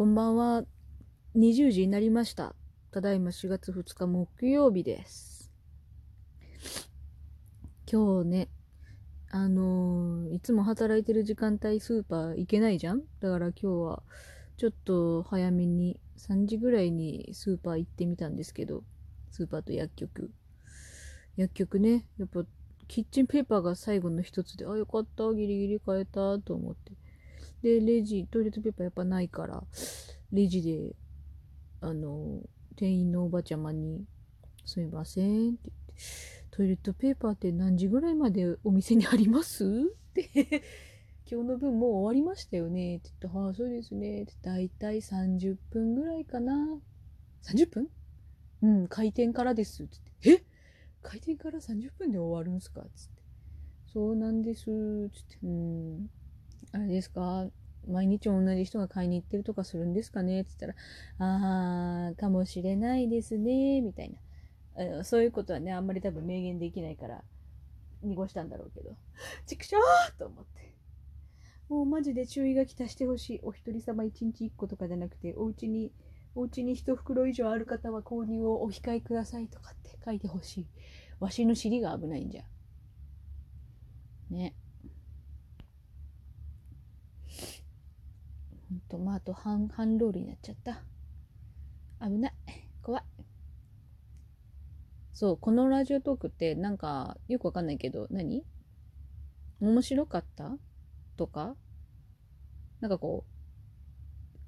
こんばんは。20時になりました。ただいま4月2日木曜日です。今日ね、あのーいつも働いてる時間帯スーパー行けないじゃん？だから今日はちょっと早めに3時ぐらいにスーパー行ってみたんですけど、スーパーと薬局。薬局ね、やっぱキッチンペーパーが最後の一つで、あ、よかった、ギリギリ買えたと思って。で、レジ、トイレットペーパーやっぱないから、レジで、あの、店員のおばちゃまに、すみませんって言って、トイレットペーパーって何時ぐらいまでお店にあります？って、今日の分もう終わりましたよねって言って、ああ、そうですねって、だいたい30分ぐらいかな。30分？うん、開店からですって言って、え？開店から30分で終わるんすか？つって。そうなんです。つって。うん。あれですか？毎日同じ人が買いに行ってるとかするんですかね？って言ったら、あー、かもしれないですね、みたいな。あのそういうことはね、あんまり多分明言できないから、濁したんだろうけど。ちくしょーと思って。もうマジで注意書き足してほしい。お一人様一日一個とかじゃなくて、お家に、お家に一袋以上ある方は購入をお控えくださいとかって書いてほしい。わしの尻が危ないんじゃ。ね。ほんと、まあ、あと半、半ロールになっちゃった。危ない。怖い。そう、このラジオトークってなんかよくわかんないけど、何？面白かった？とか？なんかこ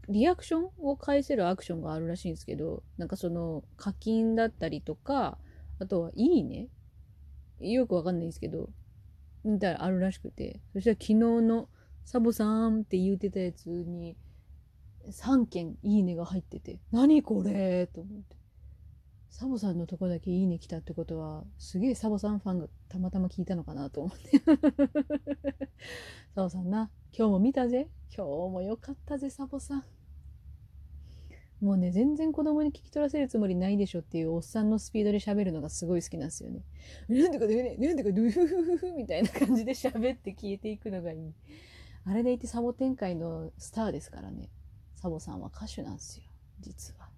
う、リアクションを返せるアクションがあるらしいんですけど、なんかその課金だったりとか、あとは、いいね？よくわかんないんですけど、みたいなあるらしくて、そしたら昨日のサボさんって言うてたやつに、3件いいねが入ってて、何これと思って。サボさんのとこだけいいね来たってことは、すげえサボさんファンがたまたま聞いたのかなと思って。サボさんな、今日も見たぜ。今日もよかったぜ、サボさん。もうね、全然子供に聞き取らせるつもりないでしょっていうおっさんのスピードで喋るのがすごい好きなんですよね。なんとかね、なんとかドゥフフフフみたいな感じで喋って消えていくのがいい。あれでいてサボ展開のスターですからね。サボさんは歌手なんですよ、実は。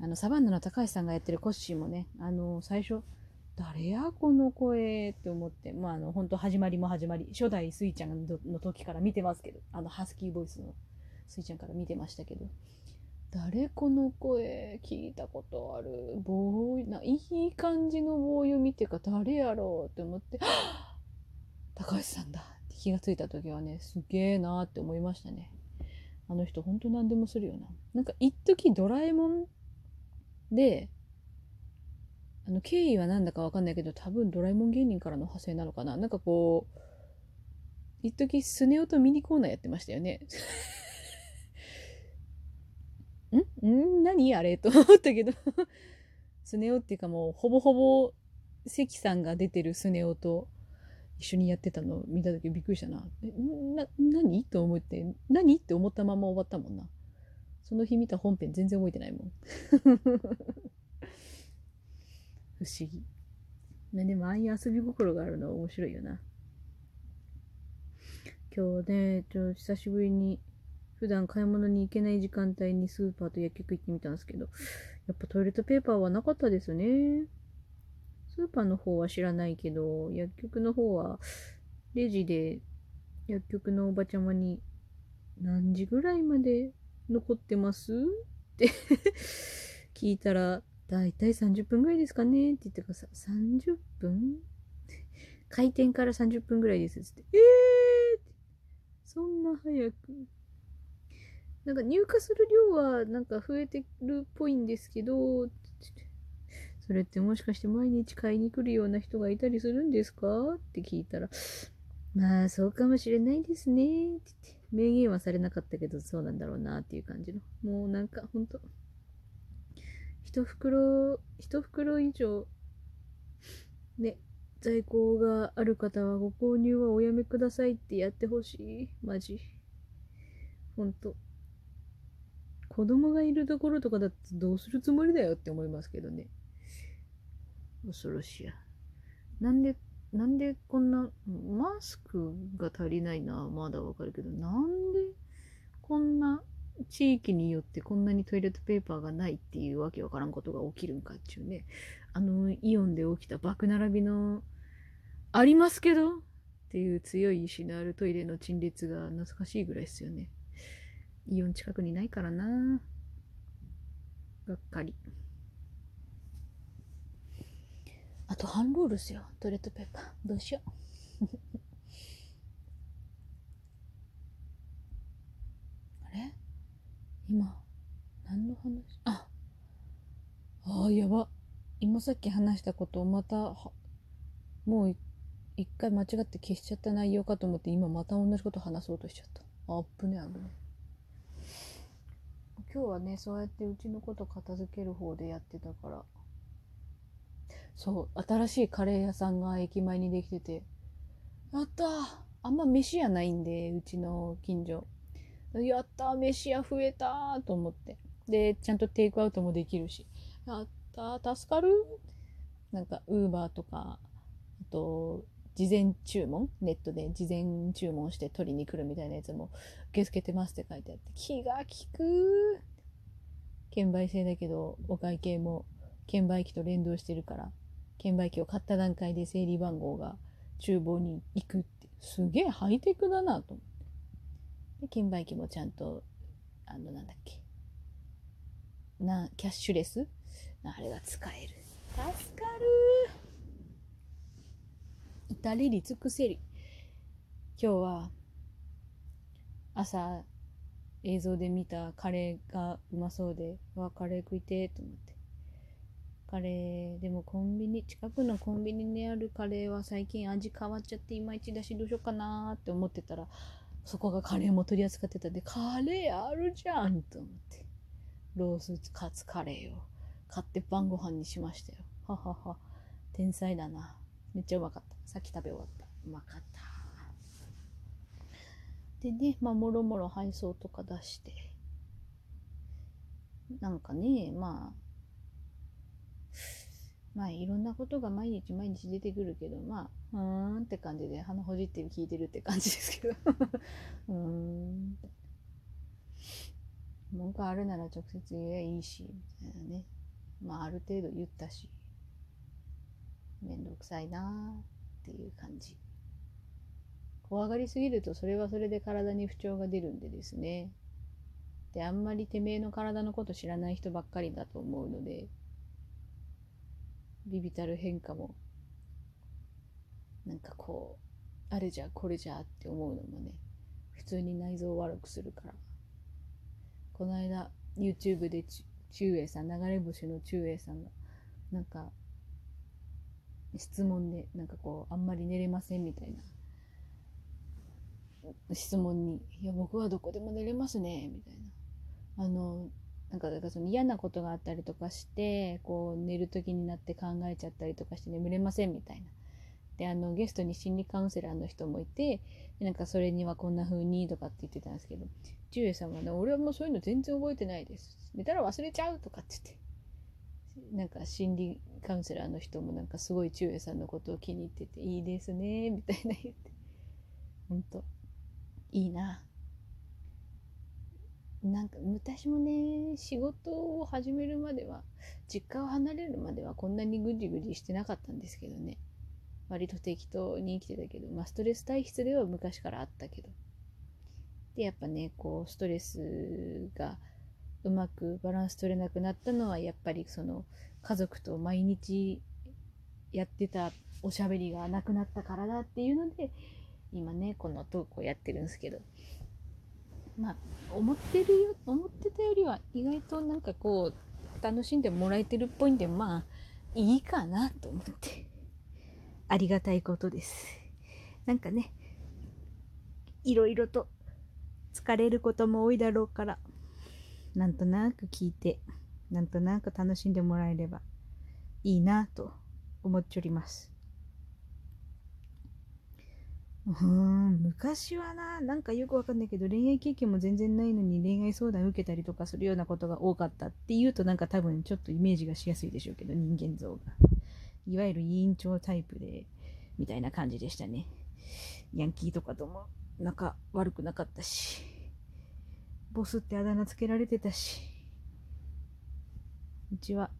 あの、サバンナの高橋さんがやってるコッシーもね、あの、最初、誰やこの声って思って、まあ、あの、本当始まりも始まり、初代スイちゃんの時から見てますけど、あの、ハスキーボイスのスイちゃんから見てましたけど、誰この声聞いたことある？棒ないい感じの棒読みっていうか誰やろうって思って、高橋さんだ気がついた時はね、すげえなーって思いましたね。あの人ほんと何でもするよな。なんか一時ドラえもんで、あの経緯はなんだかわかんないけど、多分ドラえもん芸人からの派生なのかな。なんかこう、一時スネ夫とミニコーナーやってましたよね。ん？ん？何あれ？と思ったけど スネ夫っていうかもうほぼほぼ関さんが出てるスネ夫と一緒にやってたのを見た時びっくりしたな。な、何？と思って、何？って思ったまま終わったもんな。その日見た本編全然覚えてないもん。不思議。でもああいう遊び心があるのは面白いよな。今日ね、ちょ久しぶりに普段買い物に行けない時間帯にスーパーと薬局行ってみたんですけど、やっぱトイレットペーパーはなかったですね。スーパーの方は知らないけど、薬局の方はレジで薬局のおばちゃまに何時ぐらいまで残ってます？って 聞いたら、だいたい30分ぐらいですかね？って言ってからさ、30分？開店から30分ぐらいですっつって、えー！ってそんな早く。なんか入荷する量はなんか増えてるっぽいんですけど、それってもしかして毎日買いに来るような人がいたりするんですか？って聞いたら、まあそうかもしれないですねって言って、明言はされなかったけどそうなんだろうなっていう感じの。もうなんかほんと、一袋、一袋以上、ね、在庫がある方はご購入はおやめくださいってやってほしい。マジ。ほんと。子供がいるところとかだってどうするつもりだよって思いますけどね。恐ろしいや。なんで、なんでこんな、マスクが足りないな、まだわかるけど、なんでこんな地域によってこんなにトイレットペーパーがないっていうわけわからんことが起きるんかっていうね。あのイオンで起きた爆並びの、ありますけどっていう強い意志のあるトイレの陳列が懐かしいぐらいですよね。イオン近くにないからな。がっかり。あと半ロールっすよ。トイレットペーパー。どうしよう。あれ？今、何の話？あああ、やば。今さっき話したことをまた、もう一回間違って消しちゃった内容かと思って今また同じこと話そうとしちゃった。あっぶねあぶね。今日はね、そうやってうちのこと片付ける方でやってたから。そう、新しいカレー屋さんが駅前にできてて、やったあんま飯屋ないんで、うちの近所。やった飯屋増えたと思って。で、ちゃんとテイクアウトもできるし。やった助かるなんか、ウーバーとか、あと、事前注文？ネットで事前注文して取りに来るみたいなやつも受け付けてますって書いてあって、気が利く券売制だけど、お会計も券売機と連動してるから、券売機を買った段階で整理番号が厨房に行くって、すげえハイテクだなと思って。で、券売機もちゃんと、あの、なんだっけ。な、キャッシュレス？あれが使える。助かる至れり尽くせり。今日は朝映像で見たカレーがうまそうで、わ、カレー食いてーと思って。カレー、でもコンビニ、近くのコンビニにあるカレーは最近味変わっちゃっていまいちだしどうしようかなって思ってたら、そこがカレーも取り扱ってたんで、カレーあるじゃんと思って。ロースカツカレーを買って晩ご飯にしましたよ。ははは。天才だな。めっちゃうまかった。さっき食べ終わった。うまかった。でね、まあ、もろもろ配送とか出して、なんかね、まあ、まあ、いろんなことが毎日毎日出てくるけど、まあ、うーんって感じで鼻ほじって聞いてるって感じですけど。うーん。文句あるなら直接言えばいいし、みたいなね。まあ、ある程度言ったし、めんどくさいなっていう感じ。怖がりすぎるとそれはそれで体に不調が出るんでですね。で、あんまりてめえの体のこと知らない人ばっかりだと思うので、ビビたる変化も、なんかこう、あれじゃこれじゃって思うのもね、普通に内臓を悪くするから。この間、YouTube で中英さん、流れ星の中英さんが、なんか、質問で、なんかこう、あんまり寝れませんみたいな質問に、いや、僕はどこでも寝れますね、みたいな。あの、なんか、かその嫌なことがあったりとかして、こう、寝る時になって考えちゃったりとかして眠れませんみたいな。で、あの、ゲストに心理カウンセラーの人もいて、なんかそれにはこんな風にとかって言ってたんですけど、ジュエさんはね、俺はもうそういうの全然覚えてないです。寝たら忘れちゃうとかって言って。なんか心理カウンセラーの人もなんかすごい中英さんのことを気に入ってて、いいですね、みたいな言って。ほんと、いいな。なんか私もね、仕事を始めるまでは、実家を離れるまではこんなにぐじぐじしてなかったんですけどね。割と適当に生きてたけど、まあストレス体質では昔からあったけど。で、やっぱね、こう、ストレスがうまくバランス取れなくなったのは、やっぱりその、家族と毎日やってたおしゃべりがなくなったからだっていうので、今ね、このトークをやってるんですけど。まあ、思ってるよ、思ってたよりは意外となんかこう、楽しんでもらえてるっぽいんで、まあ、いいかなと思って。ありがたいことです。なんかね、いろいろと疲れることも多いだろうから、なんとなく聞いて、なんとなく楽しんでもらえればいいなと思っております。うん、昔はな、なんかよくわかんないけど、恋愛経験も全然ないのに恋愛相談受けたりとかするようなことが多かったっていうとなんか多分ちょっとイメージがしやすいでしょうけど、人間像が。いわゆる委員長タイプで、みたいな感じでしたね。ヤンキーとかとも仲悪くなかったし。ボスってあだ名つけられてたし。うちは、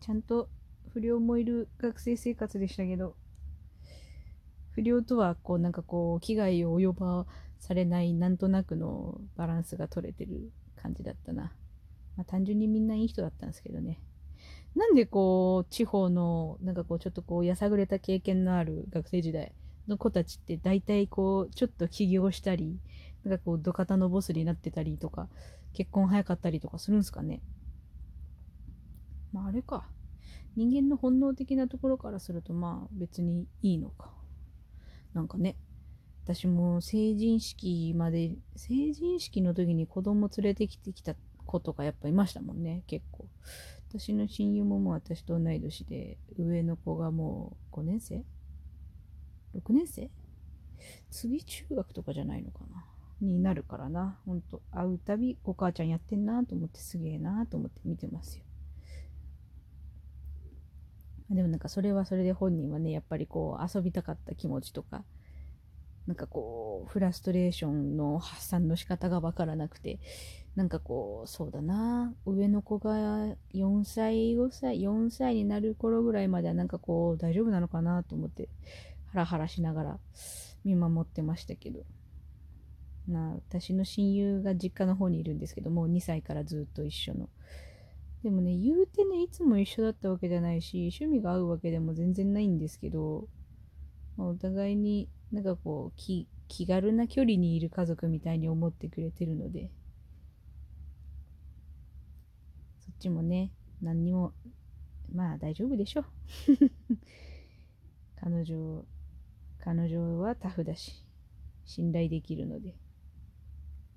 ちゃんと不良もいる学生生活でしたけど、不良とは、こう、なんかこう、危害を及ばされない、なんとなくのバランスが取れてる感じだったな。まあ、単純にみんないい人だったんですけどね。なんでこう、地方の、なんかこう、ちょっとこう、やさぐれた経験のある学生時代の子たちって大体こう、ちょっと起業したり、なんかこう、土方のボスになってたりとか、結婚早かったりとかするんすかね。まああれか。人間の本能的なところからするとまあ別にいいのか。なんかね、私も成人式まで、成人式の時に子供連れてきてきた子とかやっぱいましたもんね、結構。私の親友ももう私と同い年で、上の子がもう5年生 ?6 年生？次中学とかじゃないのかな？になるからな。ほんと、会うたびお母ちゃんやってんなと思ってすげえなと思って見てますよ。でもなんかそれはそれで本人はね、やっぱりこう遊びたかった気持ちとか、なんかこう、フラストレーションの発散の仕方がわからなくて、なんかこう、そうだな、上の子が4歳、5歳、4歳になる頃ぐらいまではなんかこう、大丈夫なのかなと思って、ハラハラしながら見守ってましたけど。まあ、私の親友が実家の方にいるんですけどもう、2歳からずっと一緒の。でもね、言うてね、いつも一緒だったわけじゃないし、趣味が合うわけでも全然ないんですけど、まあ、お互いになんかこう気、気軽な距離にいる家族みたいに思ってくれてるので、そっちもね、何にも、まあ大丈夫でしょ。彼女、彼女はタフだし、信頼できるので。